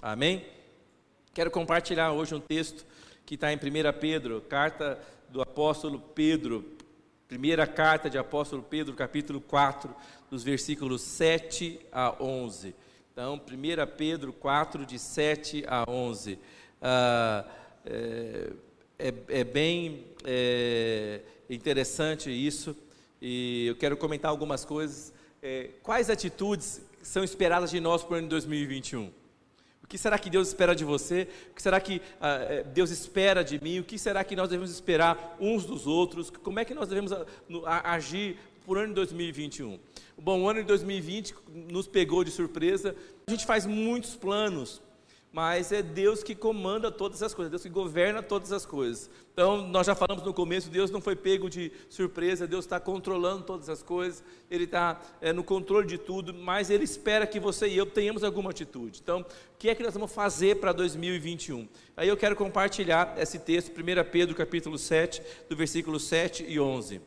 Amém? Quero compartilhar hoje um texto que está em 1 Pedro, carta do apóstolo Pedro, primeira carta de apóstolo Pedro, capítulo 4, dos versículos 7 a 11. Então, 1 Pedro 4, de 7 a 11. Ah, é, é, é, bem é, interessante isso, e eu quero comentar algumas coisas. É, quais atitudes são esperadas de nós para o ano de 2021? O que será que Deus espera de você? O que será que ah, é, Deus espera de mim? O que será que nós devemos esperar uns dos outros? Como é que nós devemos a, a, agir por ano de 2021? Bom, o ano de 2020 nos pegou de surpresa. A gente faz muitos planos, mas é Deus que comanda todas as coisas, Deus que governa todas as coisas. Então, nós já falamos no começo, Deus não foi pego de surpresa, Deus está controlando todas as coisas, Ele está é, no controle de tudo, mas Ele espera que você e eu tenhamos alguma atitude. Então, o que é que nós vamos fazer para 2021? Aí eu quero compartilhar esse texto, 1 Pedro capítulo 7, do versículo 7 e 11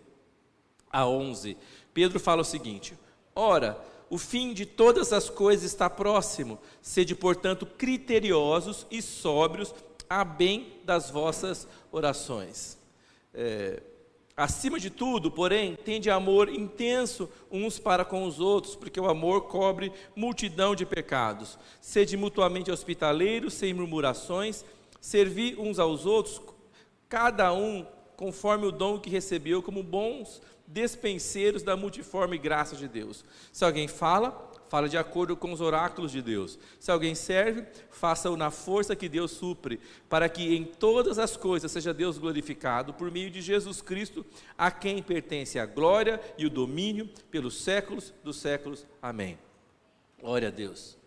a 11. Pedro fala o seguinte: Ora, o fim de todas as coisas está próximo. Sede, portanto, criteriosos e sóbrios a bem das vossas orações. É, acima de tudo, porém, tende amor intenso uns para com os outros, porque o amor cobre multidão de pecados. Sede mutuamente hospitaleiros, sem murmurações, servi uns aos outros, cada um conforme o dom que recebeu, como bons despenseiros da multiforme graça de Deus. Se alguém fala, fala de acordo com os oráculos de Deus. Se alguém serve, faça-o na força que Deus supre, para que em todas as coisas seja Deus glorificado por meio de Jesus Cristo, a quem pertence a glória e o domínio pelos séculos dos séculos. Amém. Glória a Deus.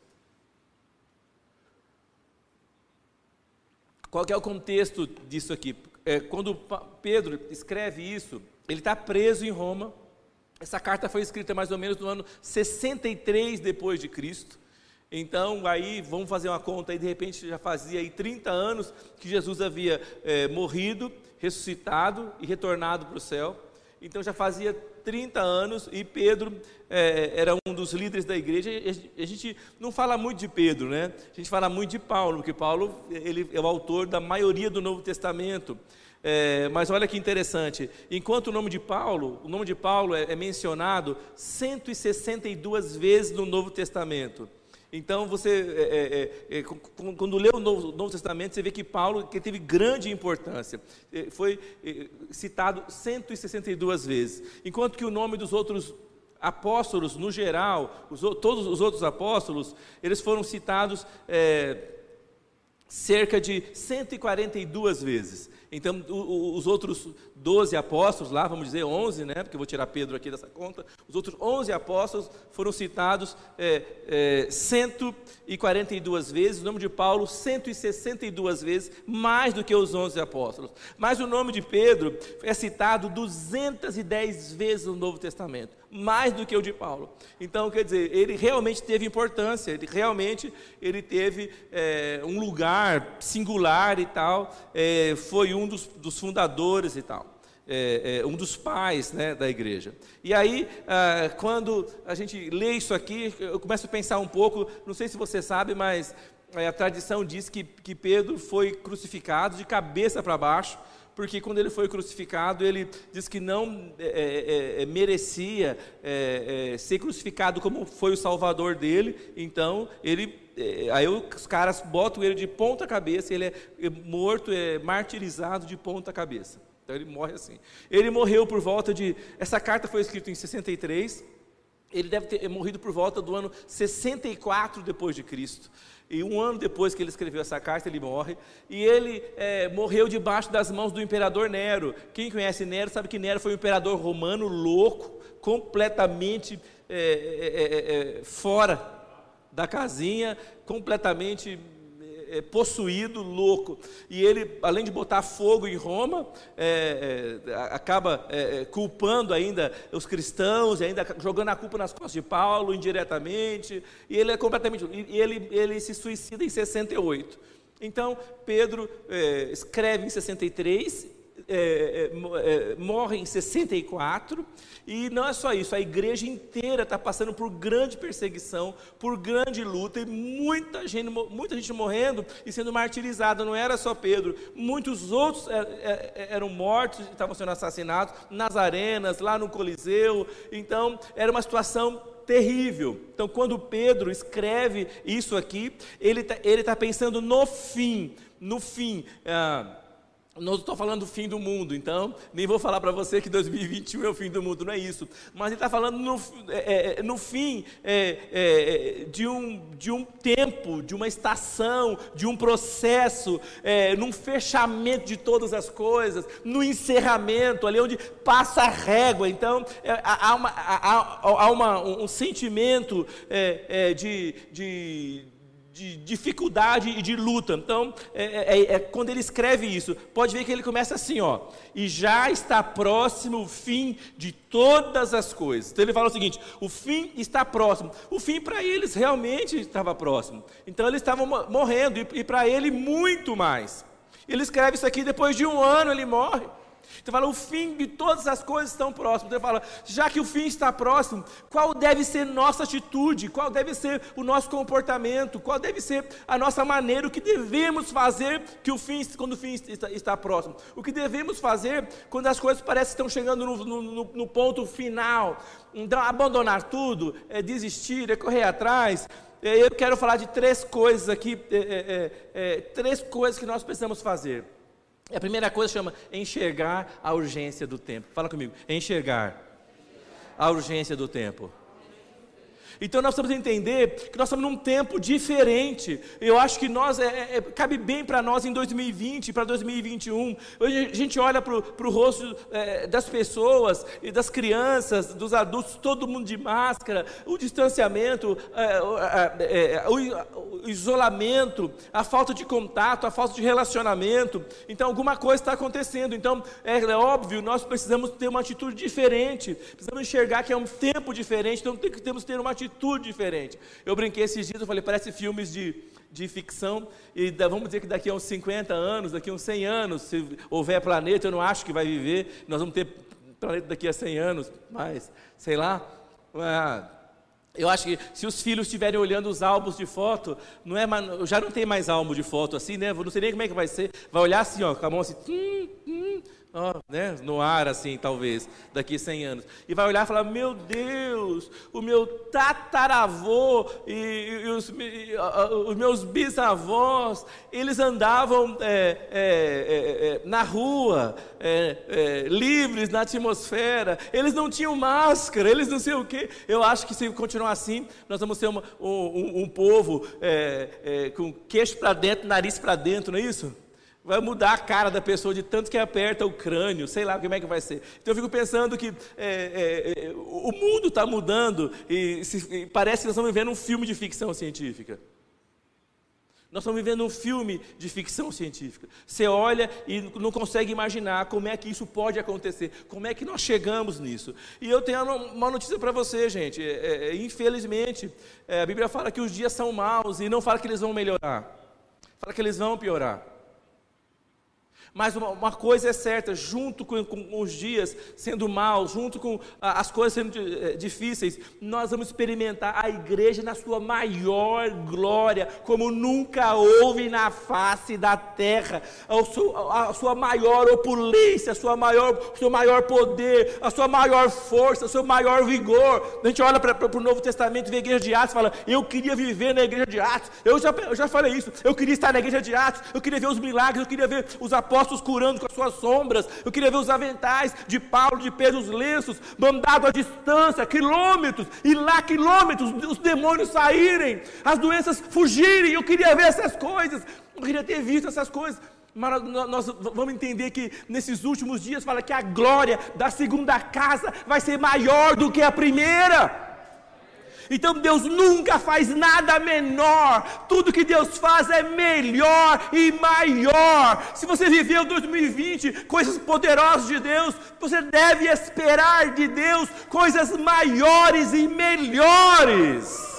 Qual é o contexto disso aqui? É, quando Pedro escreve isso, ele está preso em Roma. Essa carta foi escrita mais ou menos no ano 63 depois de Cristo. Então, aí, vamos fazer uma conta aí, de repente já fazia aí 30 anos que Jesus havia é, morrido, ressuscitado e retornado para o céu. Então já fazia 30 anos e Pedro é, era um dos líderes da igreja. A gente não fala muito de Pedro, né? A gente fala muito de Paulo, porque Paulo ele é o autor da maioria do Novo Testamento. É, mas olha que interessante, enquanto o nome de Paulo, o nome de Paulo é, é mencionado 162 vezes no Novo Testamento. Então você, é, é, é, é quando lê o Novo, Novo, Testamento, você vê que Paulo que teve grande importância. É, foi citado 162 vezes. Enquanto que o nome dos outros apóstolos, no geral, os, todos os outros apóstolos, eles foram citados cerca de 142 vezes. Então, os outros 12 apóstolos, lá, vamos dizer 11, né? Porque eu vou tirar Pedro aqui dessa conta. Os outros 11 apóstolos foram citados é, é, 142 vezes. O nome de Paulo, 162 vezes, mais do que os 11 apóstolos. Mas o nome de Pedro é citado 210 vezes no Novo Testamento mais do que o de Paulo. Então, quer dizer, ele realmente teve importância, ele realmente ele teve é, um lugar singular e tal, é, foi um dos, dos fundadores e tal. É, um dos pais né, da igreja. E aí, ah, quando a gente lê isso aqui, eu começo a pensar um pouco, não sei se você sabe, mas a tradição diz que, que Pedro foi crucificado de cabeça para baixo, porque quando ele foi crucificado, ele diz que não é, é, é merecia é, é, ser crucificado como foi o Salvador dele, então ele, é, aí os caras botam ele de ponta cabeça, ele é morto, é martirizado de ponta cabeça. Então ele morre assim. Ele morreu por volta de. Essa carta foi escrita em 63. Ele deve ter morrido por volta do ano 64 depois de Cristo. E um ano depois que ele escreveu essa carta, ele morre. E ele é, morreu debaixo das mãos do imperador Nero. Quem conhece Nero sabe que Nero foi um imperador romano louco, completamente é, é, é, é fora da casinha, completamente é, possuído, louco. E ele, além de botar fogo em Roma, é, é, acaba é, é, culpando ainda os cristãos, e ainda jogando a culpa nas costas de Paulo indiretamente. E ele é completamente. E ele, ele se suicida em 68. Então, Pedro é, escreve em 63 é, é, é, morre em 64, e não é só isso, a igreja inteira está passando por grande perseguição, por grande luta, e muita gente, muita gente morrendo e sendo martirizada, não era só Pedro, muitos outros é, é, eram mortos, estavam sendo assassinados nas arenas, lá no Coliseu, então era uma situação terrível. Então, quando Pedro escreve isso aqui, ele está tá pensando no fim, no fim. Ah, não estou falando do fim do mundo, então nem vou falar para você que 2021 é o fim do mundo, não é isso. Mas ele está falando no, é, é, no fim é, é, de, um, de um tempo, de uma estação, de um processo, é, num fechamento de todas as coisas, no encerramento, ali onde passa a régua. Então é, há, uma, há, há uma, um sentimento de, de de dificuldade e de luta. Então, é, é, é, é, quando ele escreve isso, pode ver que ele começa assim, ó, e já está próximo o fim de todas as coisas. Então ele fala o seguinte: o fim está próximo. O fim para eles realmente estava próximo. Então eles estavam morrendo e, e para ele muito mais. Ele escreve isso aqui depois de um ano ele morre. Então fala, o fim de todas as coisas estão próximos. Então fala, já que o fim está próximo, qual deve ser nossa atitude? Qual deve ser o nosso comportamento? Qual deve ser a nossa maneira? O que devemos fazer que o fim, quando o fim está, está próximo? O que devemos fazer quando as coisas parecem que estão chegando no, no, no ponto final? Então, abandonar tudo, é desistir, é correr atrás. É, eu quero falar de três coisas aqui, é, é, é, é três coisas que nós precisamos fazer. A primeira coisa chama enxergar a urgência do tempo. Fala comigo, enxergar a urgência do tempo. Então nós precisamos entender que nós estamos num tempo diferente. Eu acho que nós é, é, é cabe bem para nós em 2020, para 2021. Hoje a gente olha para o rosto é, das pessoas e das crianças, dos adultos, todo mundo de máscara, o distanciamento, é, é, o isolamento, a falta de contato, a falta de relacionamento. Então alguma coisa está acontecendo. Então é, óbvio, nós precisamos ter uma atitude diferente. Precisamos enxergar que é um tempo diferente. Então temos que ter uma atitude atitude diferente. Eu brinquei esses dias, eu falei, parece filmes de, de ficção, e da, vamos dizer que daqui a uns 50 anos, daqui a uns 100 anos, se houver planeta, eu não acho que vai viver, nós vamos ter planeta daqui a 100 anos, mas, sei lá, ah, eu acho que se os filhos estiverem olhando os álbuns de foto, não é, já não tem mais álbum de foto assim, né? Não sei nem como é que vai ser. Vai olhar assim, ó, com a mão assim, né, no ar assim, talvez, daqui 100 anos. E vai olhar e falar: Meu Deus, o meu tataravô e, e, os, e os, meus bisavós, eles andavam é, é, é, é na rua, é, é, livres na atmosfera, eles não tinham máscara, eles não sei o quê. Eu acho que se continuar assim, nós vamos ser uma, um, um, povo com queixo para dentro, nariz para dentro, não é isso? Vai mudar a cara da pessoa de tanto que aperta o crânio, sei lá como é que vai ser. Então eu fico pensando que é, é, é, o mundo está mudando e, se, e, parece que nós estamos vivendo um filme de ficção científica. Nós estamos vivendo um filme de ficção científica. Você olha e não consegue imaginar como é que isso pode acontecer, como é que nós chegamos nisso. E eu tenho uma notícia para você, gente. É, é, infelizmente, é, a Bíblia fala que os dias são maus e não fala que eles vão melhorar, fala que eles vão piorar. Mas uma, uma coisa é certa, junto com, com, os dias sendo maus, junto com ah, as coisas sendo eh, difíceis, nós vamos experimentar a igreja na sua maior glória, como nunca houve na face da terra, a sua, a sua maior opulência, a sua maior, o seu maior poder, a sua maior força, o seu maior vigor. A gente olha para o Novo Testamento e vê a igreja de Atos e fala: Eu queria viver na igreja de Atos. Eu já, eu já falei isso. Eu queria estar na igreja de Atos. Eu queria ver os milagres. Eu queria ver os apóstolos apóstolos curando com as suas sombras. Eu queria ver os aventais de Paulo, de Pedro, os lenços, mandado à distância, quilômetros, e lá quilômetros, os demônios saírem, as doenças fugirem. Eu queria ver essas coisas. Eu queria ter visto essas coisas. Mas nós vamos entender que nesses últimos dias fala que a glória da segunda casa vai ser maior do que a primeira. Então Deus nunca faz nada menor, tudo que Deus faz é melhor e maior. Se você viveu 2020 coisas poderosas de Deus, você deve esperar de Deus coisas maiores e melhores.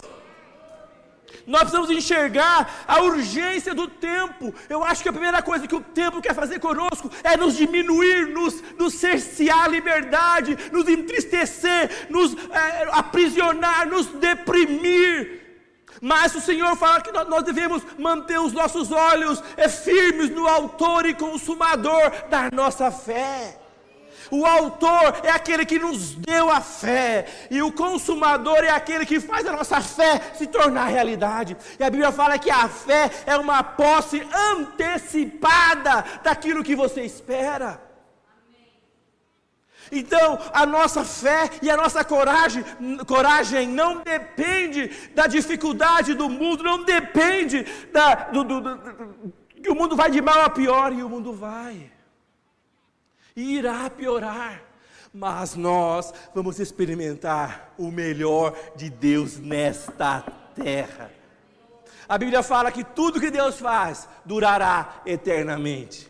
Nós precisamos enxergar a urgência do tempo. Eu acho que a primeira coisa que o tempo quer fazer conosco é nos diminuir, nos, nos cercear a liberdade, nos entristecer, nos é, aprisionar, nos deprimir. Mas o Senhor fala que nós devemos manter os nossos olhos é, firmes no Autor e Consumador da nossa fé. O autor é aquele que nos deu a fé, e o consumador é aquele que faz a nossa fé se tornar realidade. E a Bíblia fala que a fé é uma posse antecipada daquilo que você espera. Então, a nossa fé e a nossa coragem, coragem não depende da dificuldade do mundo, não depende da, do, do, do, que o mundo vai de mal a pior, e o mundo vai e irá piorar. Mas nós vamos experimentar o melhor de Deus nesta terra. A Bíblia fala que tudo que Deus faz durará eternamente.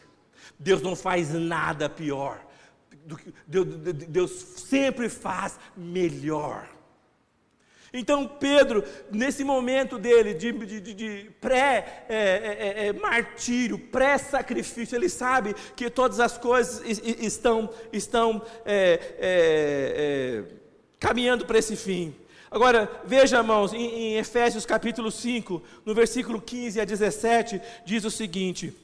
Deus não faz nada pior. Deus sempre faz melhor. Então Pedro, nesse momento dele de, de, de pré-martírio, é, é, é, pré-sacrifício, ele sabe que todas as coisas estão, estão é, é, é, caminhando para esse fim. Agora, veja, irmãos, em, em Efésios capítulo 5, no versículo 15 a 17, diz o seguinte.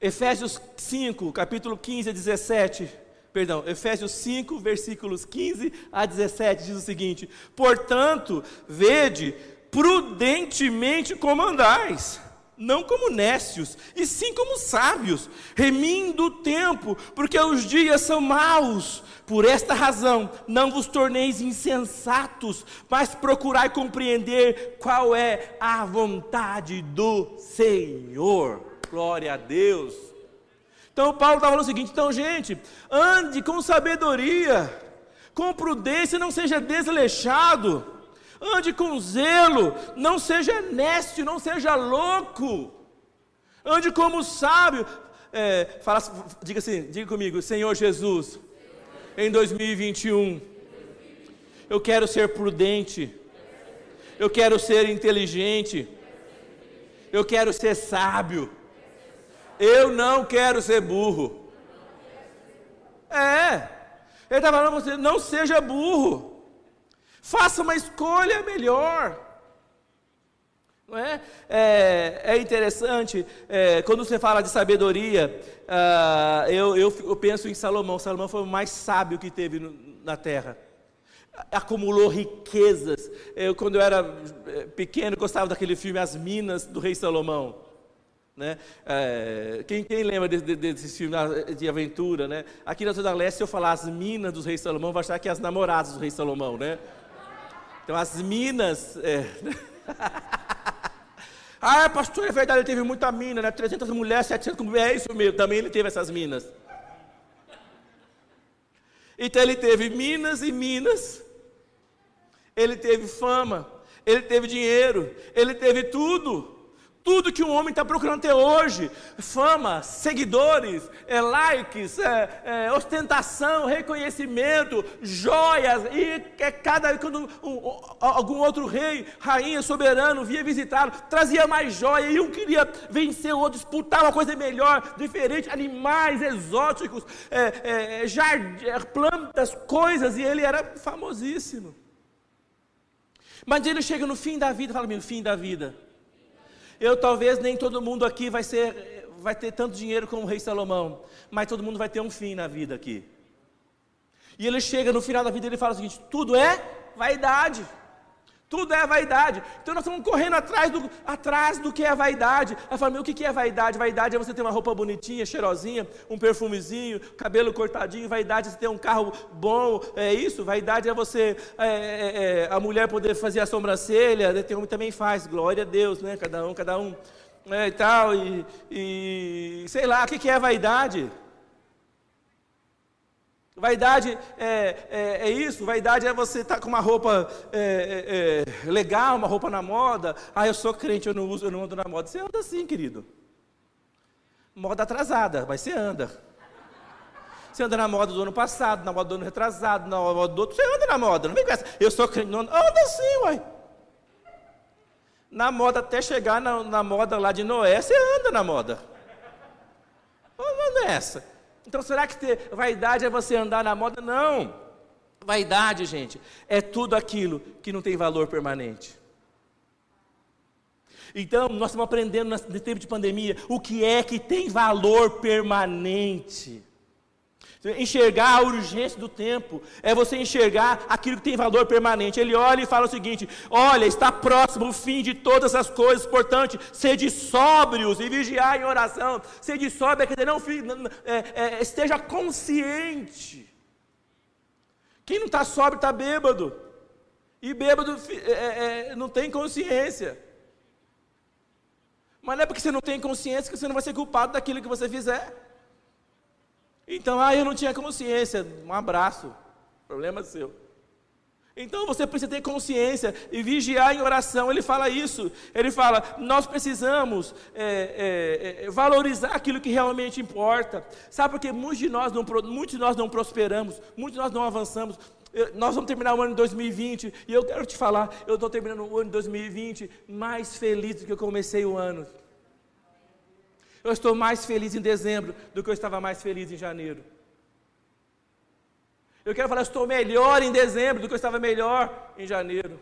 Efésios 5, capítulo 15 a 17 perdão, Efésios 5, versículos 15 a 17, diz o seguinte: Portanto, vede prudentemente como andais, não como nécios, e sim como sábios, remindo o tempo, porque os dias são maus. Por esta razão, não vos torneis insensatos, mas procurai compreender qual é a vontade do Senhor. Glória a Deus. Então Paulo está falando o seguinte: então, gente, ande com sabedoria, com prudência, não seja desleixado, ande com zelo, não seja nécio, não seja louco, ande como sábio. É, fala, diga assim, diga comigo, Senhor Jesus, em 2021, eu quero ser prudente, eu quero ser inteligente, eu quero ser sábio. Eu não quero ser burro. É. Ele está falando você, não seja burro. Faça uma escolha melhor. Não é? É, é interessante, é, quando você fala de sabedoria, uh, eu, eu, eu, penso em Salomão. Salomão foi o mais sábio que teve no, na terra. Acumulou riquezas. Eu, quando eu era é, pequeno, gostava daquele filme As Minas do Rei Salomão. Né? É, quem, quem, lembra desse, desse filme de aventura? Né? Aqui na Zona Leste, se eu falar as minas dos reis Salomão, vai achar que é as namoradas do rei Salomão. Né? Então, as minas. É... ah, pastor, é verdade, ele teve muita mina, né? 300 mulheres, 700 mulheres, é isso mesmo, também ele teve essas minas. Então, ele teve minas e minas, ele teve fama, ele teve dinheiro, ele teve tudo. Tudo que um homem está procurando ter hoje: fama, seguidores, é, likes, é, é, ostentação, reconhecimento, joias. E é cada quando um, algum outro rei, rainha, soberano via visitá-lo, trazia mais joia. E um queria vencer o outro, disputar uma coisa melhor, diferente, animais exóticos, é, é, é, plantas, coisas. E ele era famosíssimo. Mas ele chega no fim da vida, fala: no fim da vida. Eu talvez nem todo mundo aqui vai ser vai ter tanto dinheiro como o rei Salomão, mas todo mundo vai ter um fim na vida aqui. E ele chega no final da vida e ele fala o seguinte: tudo é vaidade. Tudo é vaidade. Então nós estamos correndo atrás do, atrás do que é vaidade. Aí fala, o que é vaidade? Vaidade é você ter uma roupa bonitinha, cheirosinha, um perfumezinho, cabelo cortadinho. Vaidade é você ter um carro bom. É isso? Vaidade é você, é, é, é, a mulher poder fazer a sobrancelha. Né? Tem homem também faz, glória a Deus, né? Cada um, cada um. É, e tal, e, e sei lá, o que é vaidade? Vaidade é, é, é, isso, vaidade é você estar tá com uma roupa é, é, é, legal, uma roupa na moda. Ah, eu sou crente, eu não uso, eu não ando na moda. Você anda assim, querido. Moda atrasada, mas você anda. Você anda na moda do ano passado, na moda do ano retrasado, na moda do outro. Você anda na moda, não vem com essa. Eu sou crente, não anda assim, uai. na moda até chegar na, na moda lá de Noé, você anda na moda. Não é essa. Então, será que ter vaidade é você andar na moda? Não. Vaidade, gente, é tudo aquilo que não tem valor permanente. Então, nós estamos aprendendo nesse tempo de pandemia o que é que tem valor permanente. Enxergar a urgência do tempo é você enxergar aquilo que tem valor permanente. Ele olha e fala o seguinte: Olha, está próximo o fim de todas as coisas, portanto, sede sóbrios e vigiar em oração. Sede sóbrio é quer dizer, não, é, é, esteja consciente. Quem não está sóbrio está bêbado. E bêbado é, é, não tem consciência. Mas não é porque você não tem consciência que você não vai ser culpado daquilo que você fizer. Então, ah, eu não tinha consciência. Um abraço. Problema seu. Então você precisa ter consciência e vigiar em oração. Ele fala isso. Ele fala: nós precisamos é, é, é, valorizar aquilo que realmente importa. Sabe porque muitos de nós não, muitos de nós não prosperamos, muitos de nós não avançamos. nós vamos terminar o ano de 2020 e eu quero te falar: eu estou terminando o ano de 2020 mais feliz do que eu comecei o ano. Eu estou mais feliz em dezembro do que eu estava mais feliz em janeiro. Eu quero falar, eu estou melhor em dezembro do que eu estava melhor em janeiro.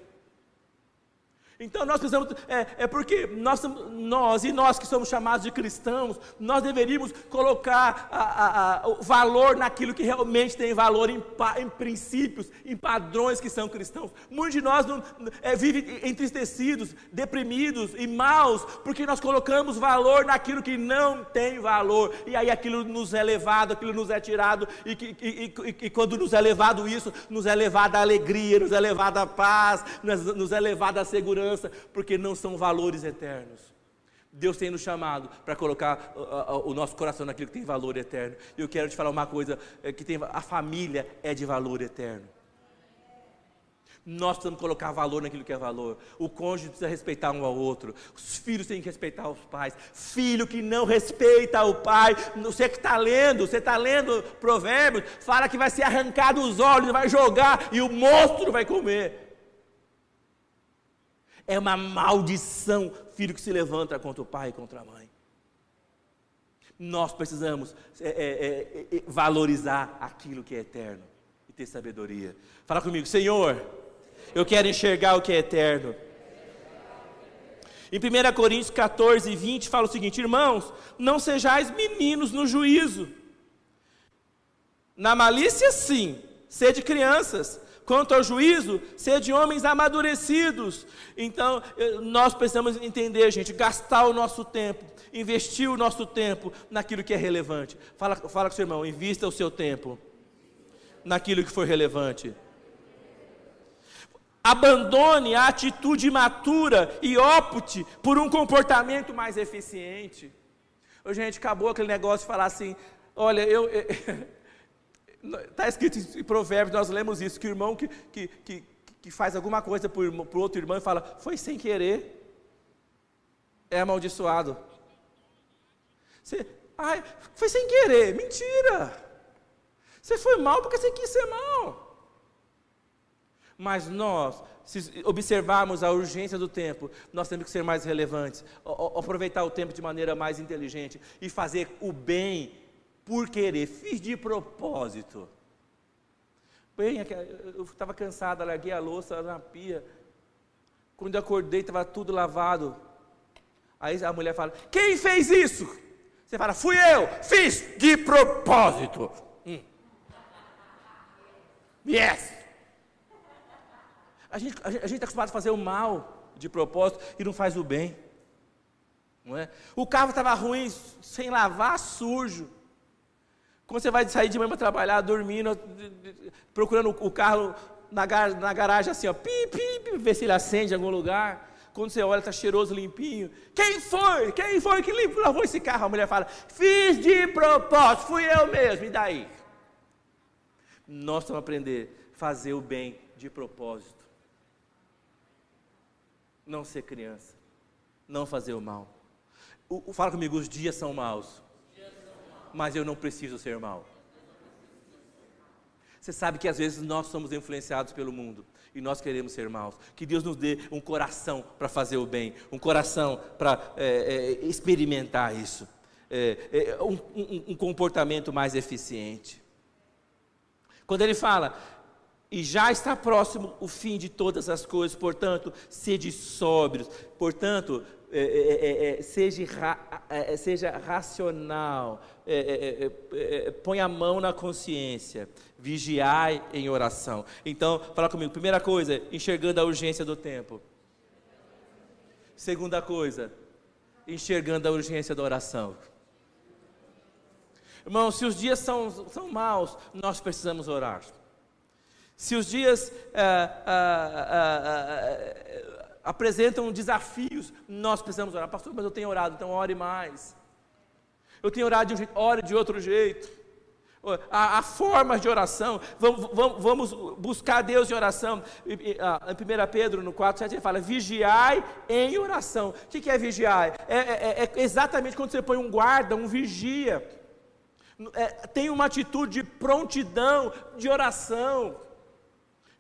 Então nós precisamos, é, é porque nós, nós e nós que somos chamados de cristãos, nós deveríamos colocar a, a, a, o valor naquilo que realmente tem valor, em, em, princípios, em padrões que são cristãos. Muitos de nós não, é, vivem entristecidos, deprimidos e maus, porque nós colocamos valor naquilo que não tem valor, e aí aquilo nos é levado, aquilo nos é tirado, e, e, e, e quando nos é levado isso, nos é levado a alegria, nos é levado a paz, nos, nos é levado a segurança esperança, porque não são valores eternos. Deus tem nos chamado para colocar o nosso coração naquilo que tem valor eterno. E eu quero te falar uma coisa: é que tem, a família é de valor eterno. Nós precisamos colocar valor naquilo que é valor. O cônjuge precisa respeitar um ao outro. Os filhos têm que respeitar os pais. Filho que não respeita o pai. Você que está lendo, você está lendo provérbios, fala que vai ser arrancado os olhos, vai jogar e o monstro vai comer. É uma maldição, filho que se levanta contra o pai e contra a mãe. Nós precisamos é, é, é, é, valorizar aquilo que é eterno e ter sabedoria. Fala comigo, Senhor, eu quero enxergar o que é eterno. Em 1 Coríntios 14, 20 fala o seguinte: Irmãos, não sejais meninos no juízo. Na malícia, sim, sede crianças, Quanto ao juízo, ser de homens amadurecidos. Então, eh, nós precisamos entender, gente, gastar o nosso tempo, investir o nosso tempo naquilo que é relevante. Fala, fala com seu irmão, invista o seu tempo naquilo que for relevante. Abandone a atitude imatura e opte por um comportamento mais eficiente. Gente, acabou aquele negócio de falar assim: olha, eu, eu Está escrito em Provérbios, nós lemos isso, que o irmão que, que, que, que faz alguma coisa para o outro irmão e fala, foi sem querer, é amaldiçoado. Você, ai, foi sem querer, mentira. Você foi mal porque você quis ser mal. Mas nós, se observarmos a urgência do tempo, nós temos que ser mais relevantes, aproveitar o tempo de maneira mais inteligente e fazer o bem por querer, fiz de propósito. Bem, eu estava cansado, larguei a louça na pia. Quando eu acordei, estava tudo lavado. Aí a mulher fala: Quem fez isso? Você fala: Fui eu, fiz de propósito. Hum. Yes! A gente está acostumado a fazer o mal de propósito e não faz o bem. Não é? O carro estava ruim, sem lavar, sujo. Quando você vai sair de manhã para trabalhar, dormindo, procurando o carro na, gar na garagem assim, ó, pi, pi, pi, ver se ele acende em algum lugar. Quando você olha, está cheiroso, limpinho. Quem foi? Quem foi que lavou esse carro? A mulher fala, fiz de propósito, fui eu mesmo, e daí? Nós vamos aprender a fazer o bem de propósito. Não ser criança. Não fazer o mal. O, fala comigo, os dias são maus mas eu não preciso ser mal. Você sabe que às vezes nós somos influenciados pelo mundo. E nós queremos ser maus. Que Deus nos dê um coração para fazer o bem, um coração para é, é, experimentar isso, é, é, um, um, um comportamento mais eficiente. Quando ele fala, e já está próximo o fim de todas as coisas, portanto, sede sóbrios, portanto, é, é, é, é seja, é, seja, racional, põe a mão na consciência, vigiai em oração. Então, fala comigo, primeira coisa, enxergando a urgência do tempo. Segunda coisa, enxergando a urgência da oração. Irmão, se os dias são, são maus, nós precisamos orar. Se os dias ah, ah, ah, apresentam desafios, nós precisamos orar. Pastor, mas eu tenho orado, então ore mais. Eu tenho orado de um jeito, ore de outro jeito. Há, há formas de oração, vamos, vamos, vamos, buscar Deus em oração. Em 1 Pedro, no 4, 7, ele fala: vigiai em oração. O que é vigiar? É, é, é exatamente quando você põe um guarda, um vigia. É, tem uma atitude de prontidão, de oração.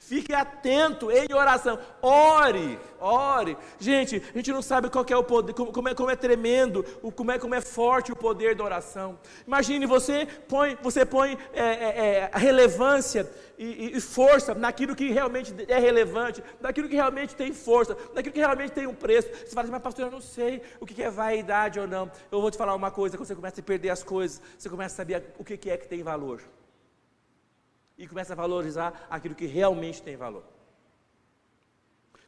Fique atento em oração. Ore, ore. Gente, a gente não sabe qual é o poder, como, é, como é tremendo, como é, como é forte o poder da oração. Imagine você põe, você põe é, é, é relevância e, e, força naquilo que realmente é relevante, naquilo que realmente tem força, naquilo que realmente tem um preço. Você fala assim, mas pastor, eu não sei o que é vaidade ou não. Eu vou te falar uma coisa, quando você começa a perder as coisas, você começa a saber o que é que tem valor e começa a valorizar aquilo que realmente tem valor.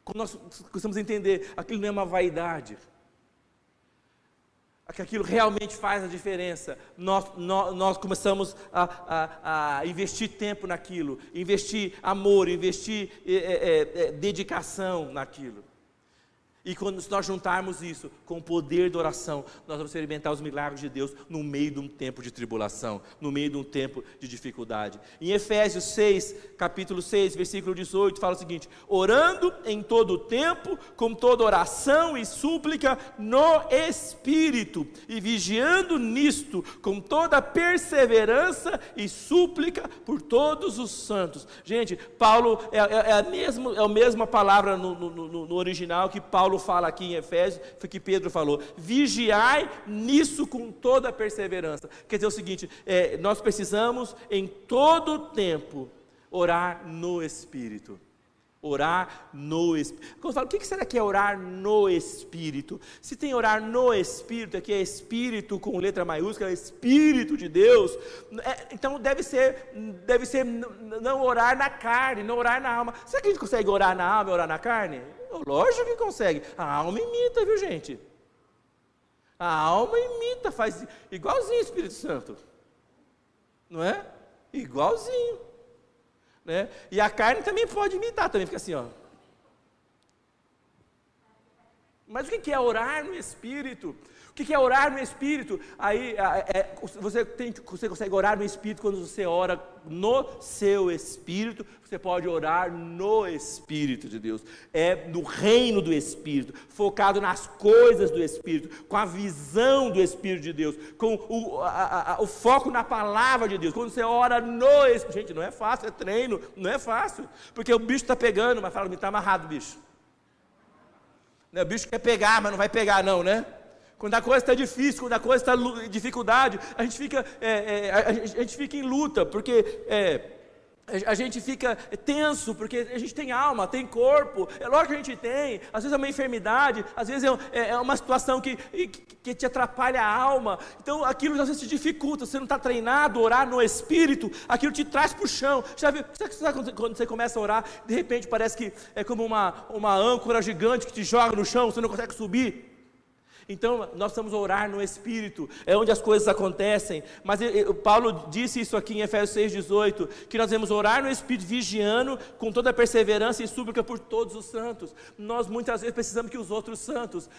Quando nós começamos a entender, aquilo não é uma vaidade, que aquilo realmente faz a diferença, nós, nós, nós começamos a, a, a, investir tempo naquilo, investir amor, investir é, é, é, dedicação naquilo. E quando nós juntarmos isso com o poder da oração, nós vamos experimentar os milagres de Deus no meio de um tempo de tribulação, no meio de um tempo de dificuldade. Em Efésios 6, capítulo 6, versículo 18, fala o seguinte: orando em todo o tempo, com toda oração e súplica no Espírito, e vigiando nisto, com toda perseverança e súplica por todos os santos. Gente, Paulo é, é, é a, mesma, é a mesma palavra no, no, no original que Paulo Paulo fala aqui em Efésios, foi que Pedro falou: vigiai nisso com toda a perseverança. Quer dizer o seguinte: é, nós precisamos em todo tempo orar no Espírito. Orar no Espírito. O que será que é orar no Espírito? Se tem orar no Espírito, aqui é Espírito com letra maiúscula, é Espírito de Deus, é, então deve ser, deve ser não orar na carne, não orar na alma. Será que a gente consegue orar na alma e orar na carne? Lógico que consegue. A alma imita, viu gente? A alma imita, faz igualzinho o Espírito Santo. Não é? Igualzinho. Né? E a carne também pode imitar, também fica assim, ó. Mas o que é orar no Espírito? O que é orar no Espírito? Aí é, você, tem, você consegue orar no Espírito quando você ora no seu Espírito, você pode orar no Espírito de Deus. É no reino do Espírito, focado nas coisas do Espírito, com a visão do Espírito de Deus, com o, a, a, o foco na palavra de Deus. Quando você ora no Espírito, gente, não é fácil, é treino, não é fácil, porque o bicho está pegando, mas fala, me está amarrado, bicho. O bicho quer pegar, mas não vai pegar, não, né? Quando a coisa está difícil, quando a coisa está em dificuldade, a gente fica, é, é, a, gente fica em luta, porque é, a gente fica tenso, porque a gente tem alma, tem corpo, é lógico que a gente tem, às vezes é uma enfermidade, às vezes é, é, é uma situação que, que, que, te atrapalha a alma, então aquilo às vezes te dificulta, você não está treinado a orar no Espírito, aquilo te traz para o chão, já viu, sabe quando você começa a orar, de repente parece que é como uma, uma âncora gigante que te joga no chão, você não consegue subir, então, nós a orar no Espírito, é onde as coisas acontecem. Mas Paulo disse isso aqui em Efésios 6,18: que nós devemos orar no Espírito, vigiando com toda a perseverança e súplica por todos os santos. Nós muitas vezes precisamos que os outros santos,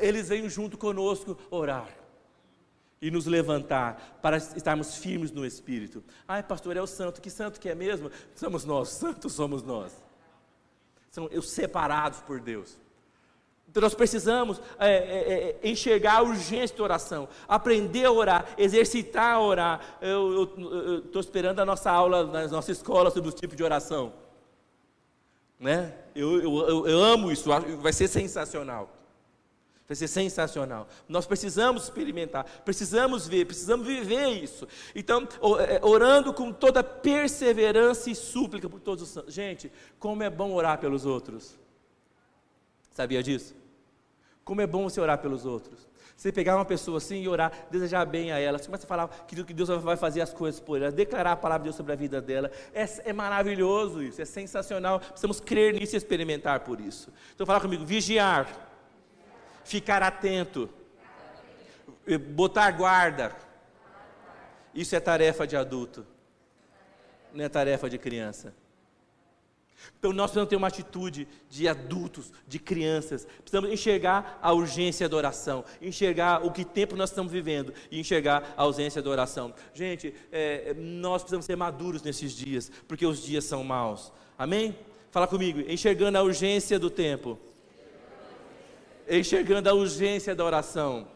eles venham junto conosco orar e nos levantar para estarmos firmes no Espírito. Ai, pastor, é o santo, que santo que é mesmo? Somos nós, santos somos nós. São os separados por Deus. Então nós precisamos é, é, é, enxergar a urgência da oração, aprender a orar, exercitar a orar. Eu estou esperando a nossa aula na nossa escola sobre os tipos de oração. Né? Eu, eu, eu, eu amo isso, vai ser sensacional. Vai ser sensacional. Nós precisamos experimentar, precisamos ver, precisamos viver isso. Então, é, orando com toda perseverança e súplica por todos os santos. Gente, como é bom orar pelos outros. Sabia disso? Como é bom você orar pelos outros. Você pegar uma pessoa assim e orar, desejar bem a ela, você começa a falar que Deus vai fazer as coisas por ela, declarar a palavra de Deus sobre a vida dela. É, é maravilhoso isso, é sensacional. Precisamos crer nisso e experimentar por isso. Então fala comigo, vigiar, ficar atento, botar guarda. Isso é tarefa de adulto, não é tarefa de criança. Então nós precisamos ter uma atitude de adultos, de crianças. Precisamos enxergar a urgência da oração, enxergar o que tempo nós estamos vivendo e enxergar a ausência da oração. Gente, é, nós precisamos ser maduros nesses dias, porque os dias são maus. Amém? Fala comigo, enxergando a urgência do tempo, enxergando a urgência da oração.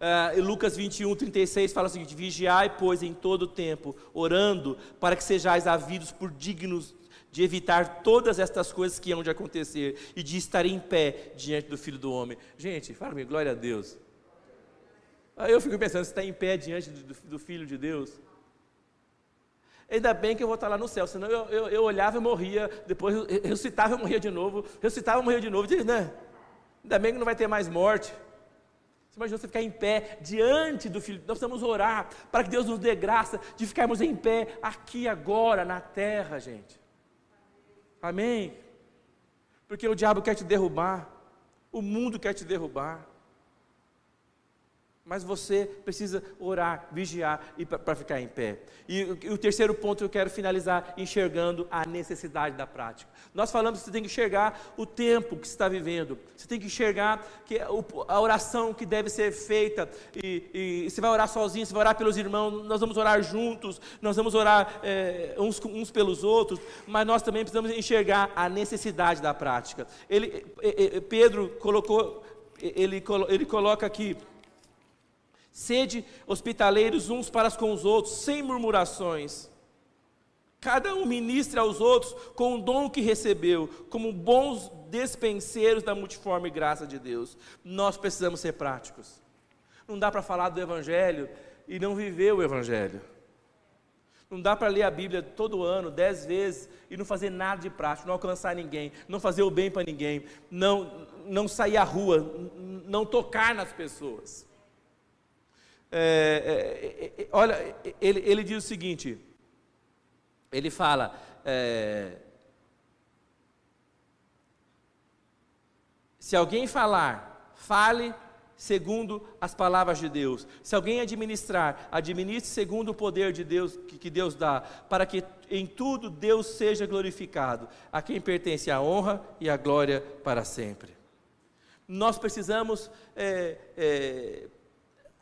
Uh, Lucas 21, 36 fala o seguinte: Vigiai, pois, em todo o tempo, orando, para que sejais havidos por dignos de evitar todas estas coisas que hão de acontecer e de estar em pé diante do Filho do Homem. Gente, fala me glória a Deus. Aí eu fico pensando, você está em pé diante do, do, Filho de Deus? Ainda bem que eu vou estar lá no céu, senão eu, eu, eu olhava e morria, depois eu, eu citava e morria de novo, eu citava e morria de novo, né? Ainda bem que não vai ter mais morte. Imagina você ficar em pé diante do Filho. Nós precisamos orar para que Deus nos dê graça de ficarmos em pé aqui agora na terra, gente. Amém? Porque o diabo quer te derrubar, o mundo quer te derrubar. Mas você precisa orar, vigiar e para ficar em pé. E, e, o terceiro ponto eu quero finalizar enxergando a necessidade da prática. Nós falamos que você tem que enxergar o tempo que está vivendo. Você tem que enxergar que a oração que deve ser feita. E, e você vai orar sozinho, você vai orar pelos irmãos. Nós vamos orar juntos. Nós vamos orar é, uns, uns pelos outros. Mas nós também precisamos enxergar a necessidade da prática. Ele, Pedro colocou, ele, ele coloca aqui Sede hospitaleiros uns para com os outros, sem murmurações. Cada um ministre aos outros com o dom que recebeu, como bons despenseiros da multiforme graça de Deus. Nós precisamos ser práticos. Não dá para falar do Evangelho e não viver o Evangelho. Não dá para ler a Bíblia todo ano, dez vezes, e não fazer nada de prático, não alcançar ninguém, não fazer o bem para ninguém, não, não sair à rua, não tocar nas pessoas. É, é, é, olha, ele, ele diz o seguinte: ele fala, é, se alguém falar, fale segundo as palavras de Deus. Se alguém administrar, administre segundo o poder de Deus que, que Deus dá, para que em tudo Deus seja glorificado, a quem pertence a honra e a glória para sempre. Nós precisamos é, é,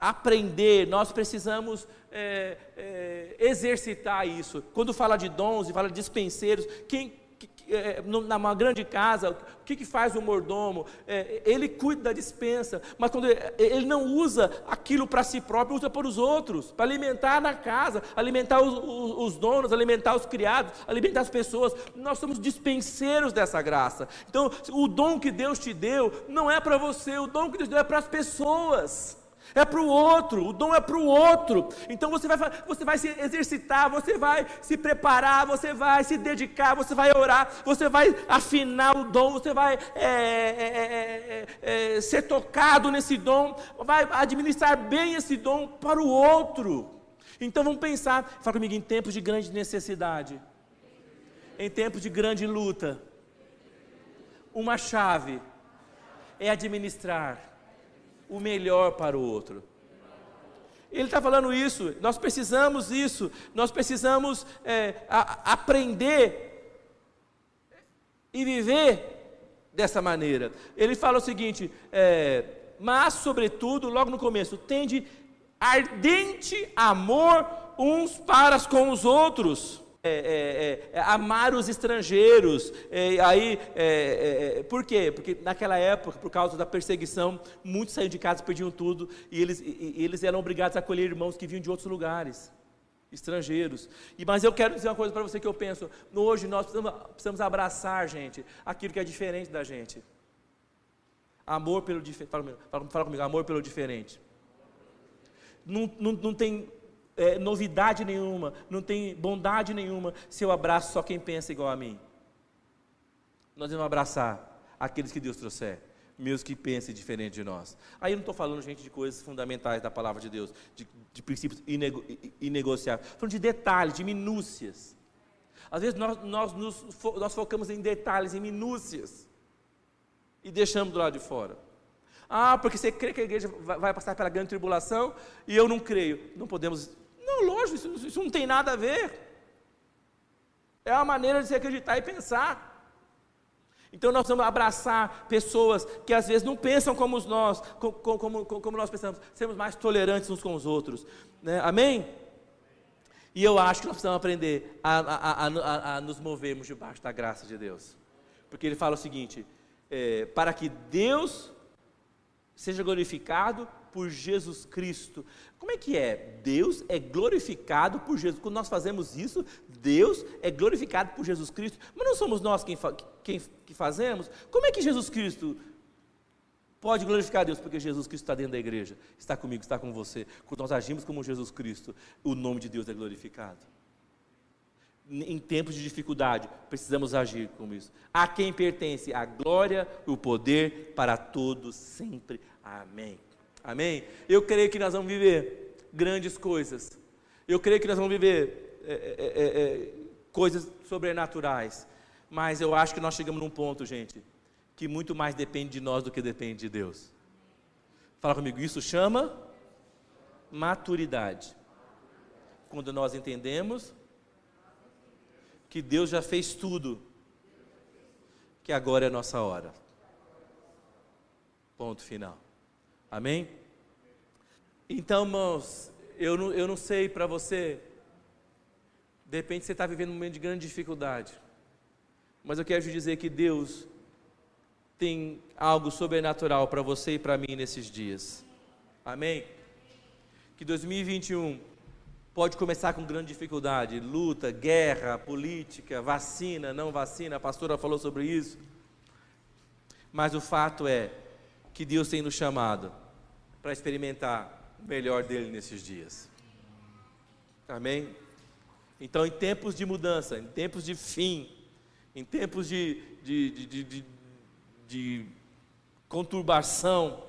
aprender, nós precisamos é, é, exercitar isso. Quando fala de dons e fala de dispenseiros, quem, é, numa grande casa, o que, que faz o mordomo? É, ele cuida da dispensa, mas quando ele, ele não usa aquilo para si próprio, usa para os outros, para alimentar na casa, alimentar os, os, os, donos, alimentar os criados, alimentar as pessoas. Nós somos dispenseiros dessa graça. Então, o dom que Deus te deu não é para você, o dom que Deus deu é para as pessoas é para o outro, o dom é para o outro. Então você vai, você vai se exercitar, você vai se preparar, você vai se dedicar, você vai orar, você vai afinar o dom, você vai é, é, é, é, ser tocado nesse dom, vai administrar bem esse dom para o outro. Então vamos pensar, fala comigo, em tempos de grande necessidade, em tempos de grande luta, uma chave é administrar o melhor para o outro. Ele está falando isso, nós precisamos isso, nós precisamos é, a, aprender e viver dessa maneira. Ele fala o seguinte: é, mas, sobretudo, logo no começo, tende ardente amor uns para com os outros. É, é, é, amar os estrangeiros. É, aí, é, é, por quê? Porque naquela época, por causa da perseguição, muitos saíram de casa, perdiam tudo, e eles, e, eles eram obrigados a acolher irmãos que vinham de outros lugares. estrangeiros. E, mas eu quero dizer uma coisa para você que eu penso: hoje nós precisamos, precisamos abraçar, gente, aquilo que é diferente da gente. Amor pelo diferente. Fala, fala, fala, comigo, amor pelo diferente. Não, não, não tem é, novidade nenhuma, não tem bondade nenhuma se eu abraço só quem pensa igual a mim. Nós vamos abraçar aqueles que Deus trouxer mesmo que pensem diferente de nós. Aí eu não estou falando, gente, de coisas fundamentais da palavra de Deus, de, de princípios inego, inegociáveis. Estou falando de detalhes, de minúcias. Às vezes nós, nós, nos, nós focamos em detalhes, em minúcias, e deixamos do lado de fora. Ah, porque você crê que a igreja vai passar pela grande tribulação e eu não creio. Não podemos. Não, lógico, isso, isso não tem nada a ver. É a maneira de se acreditar e pensar. Então nós vamos abraçar pessoas que às vezes não pensam como nós, como, como, como nós pensamos, sermos mais tolerantes uns com os outros. Né? Amém? E eu acho que nós precisamos aprender a, a, a, a, nos movermos debaixo da graça de Deus. Porque ele fala o seguinte: é, para que Deus seja glorificado por Jesus Cristo. Como é que é? Deus é glorificado por Jesus. Quando nós fazemos isso, Deus é glorificado por Jesus Cristo. Mas não somos nós quem, quem que fazemos? Como é que Jesus Cristo pode glorificar Deus? Porque Jesus Cristo está dentro da igreja, está comigo, está com você. Quando nós agimos como Jesus Cristo, o nome de Deus é glorificado. Em tempos de dificuldade, precisamos agir como isso. A quem pertence a glória, o poder para todos sempre. Amém. Amém? Eu creio que nós vamos viver grandes coisas. Eu creio que nós vamos viver é, é, é, é, coisas sobrenaturais. Mas eu acho que nós chegamos num ponto, gente, que muito mais depende de nós do que depende de Deus. Fala comigo, isso chama maturidade. Quando nós entendemos que Deus já fez tudo, que agora é a nossa hora. Ponto final. Amém? Então, irmãos, eu não, eu não sei para você, de repente você está vivendo um momento de grande dificuldade, mas eu quero te dizer que Deus tem algo sobrenatural para você e para mim nesses dias. Amém? Que 2021 pode começar com grande dificuldade, luta, guerra, política, vacina, não vacina, a pastora falou sobre isso. Mas o fato é que Deus tem nos chamado para experimentar o melhor dele nesses dias. Amém? Então, em tempos de mudança, em tempos de fim, em tempos de, de, de, de, de conturbação,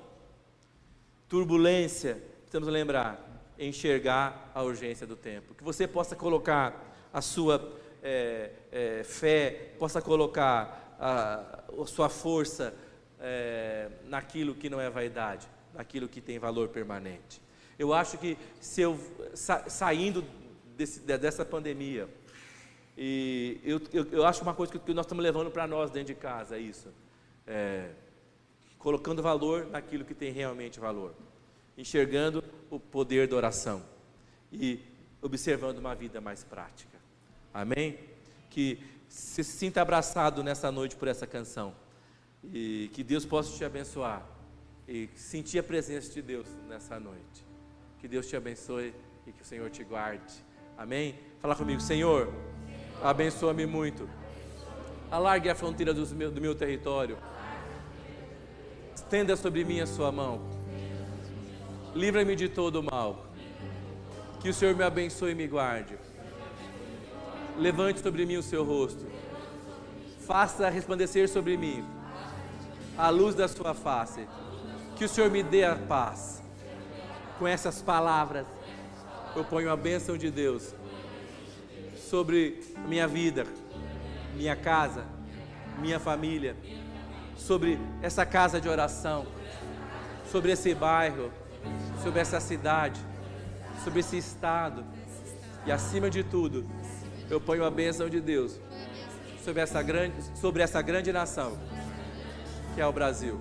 turbulência, precisamos lembrar, enxergar a urgência do tempo. Que você possa colocar a sua é, é, fé, possa colocar a, a sua força é, naquilo que não é vaidade naquilo que tem valor permanente. Eu acho que se eu sa, saindo desse, dessa pandemia, e eu, eu, eu, acho uma coisa que nós estamos levando para nós dentro de casa, é isso. É, colocando valor naquilo que tem realmente valor. Enxergando o poder da oração. E observando uma vida mais prática. Amém? Que se sinta abraçado nessa noite por essa canção. E que Deus possa te abençoar e sentir a presença de Deus nessa noite. Que Deus te abençoe e que o Senhor te guarde. Amém? Fala comigo, Senhor, abençoa-me muito. Alargue a fronteira do meu, do meu território. Estenda sobre mim a sua mão. Livra-me de todo o mal. Que o Senhor me abençoe e me guarde. Levante sobre mim o seu rosto. Faça resplandecer sobre mim a luz da sua face. Que o Senhor me dê a paz. Com essas palavras, eu ponho a bênção de Deus sobre minha vida, minha casa, minha família, sobre essa casa de oração, sobre esse bairro, sobre essa cidade, sobre esse estado. E acima de tudo, eu ponho a bênção de Deus sobre essa grande, sobre essa grande nação que é o Brasil.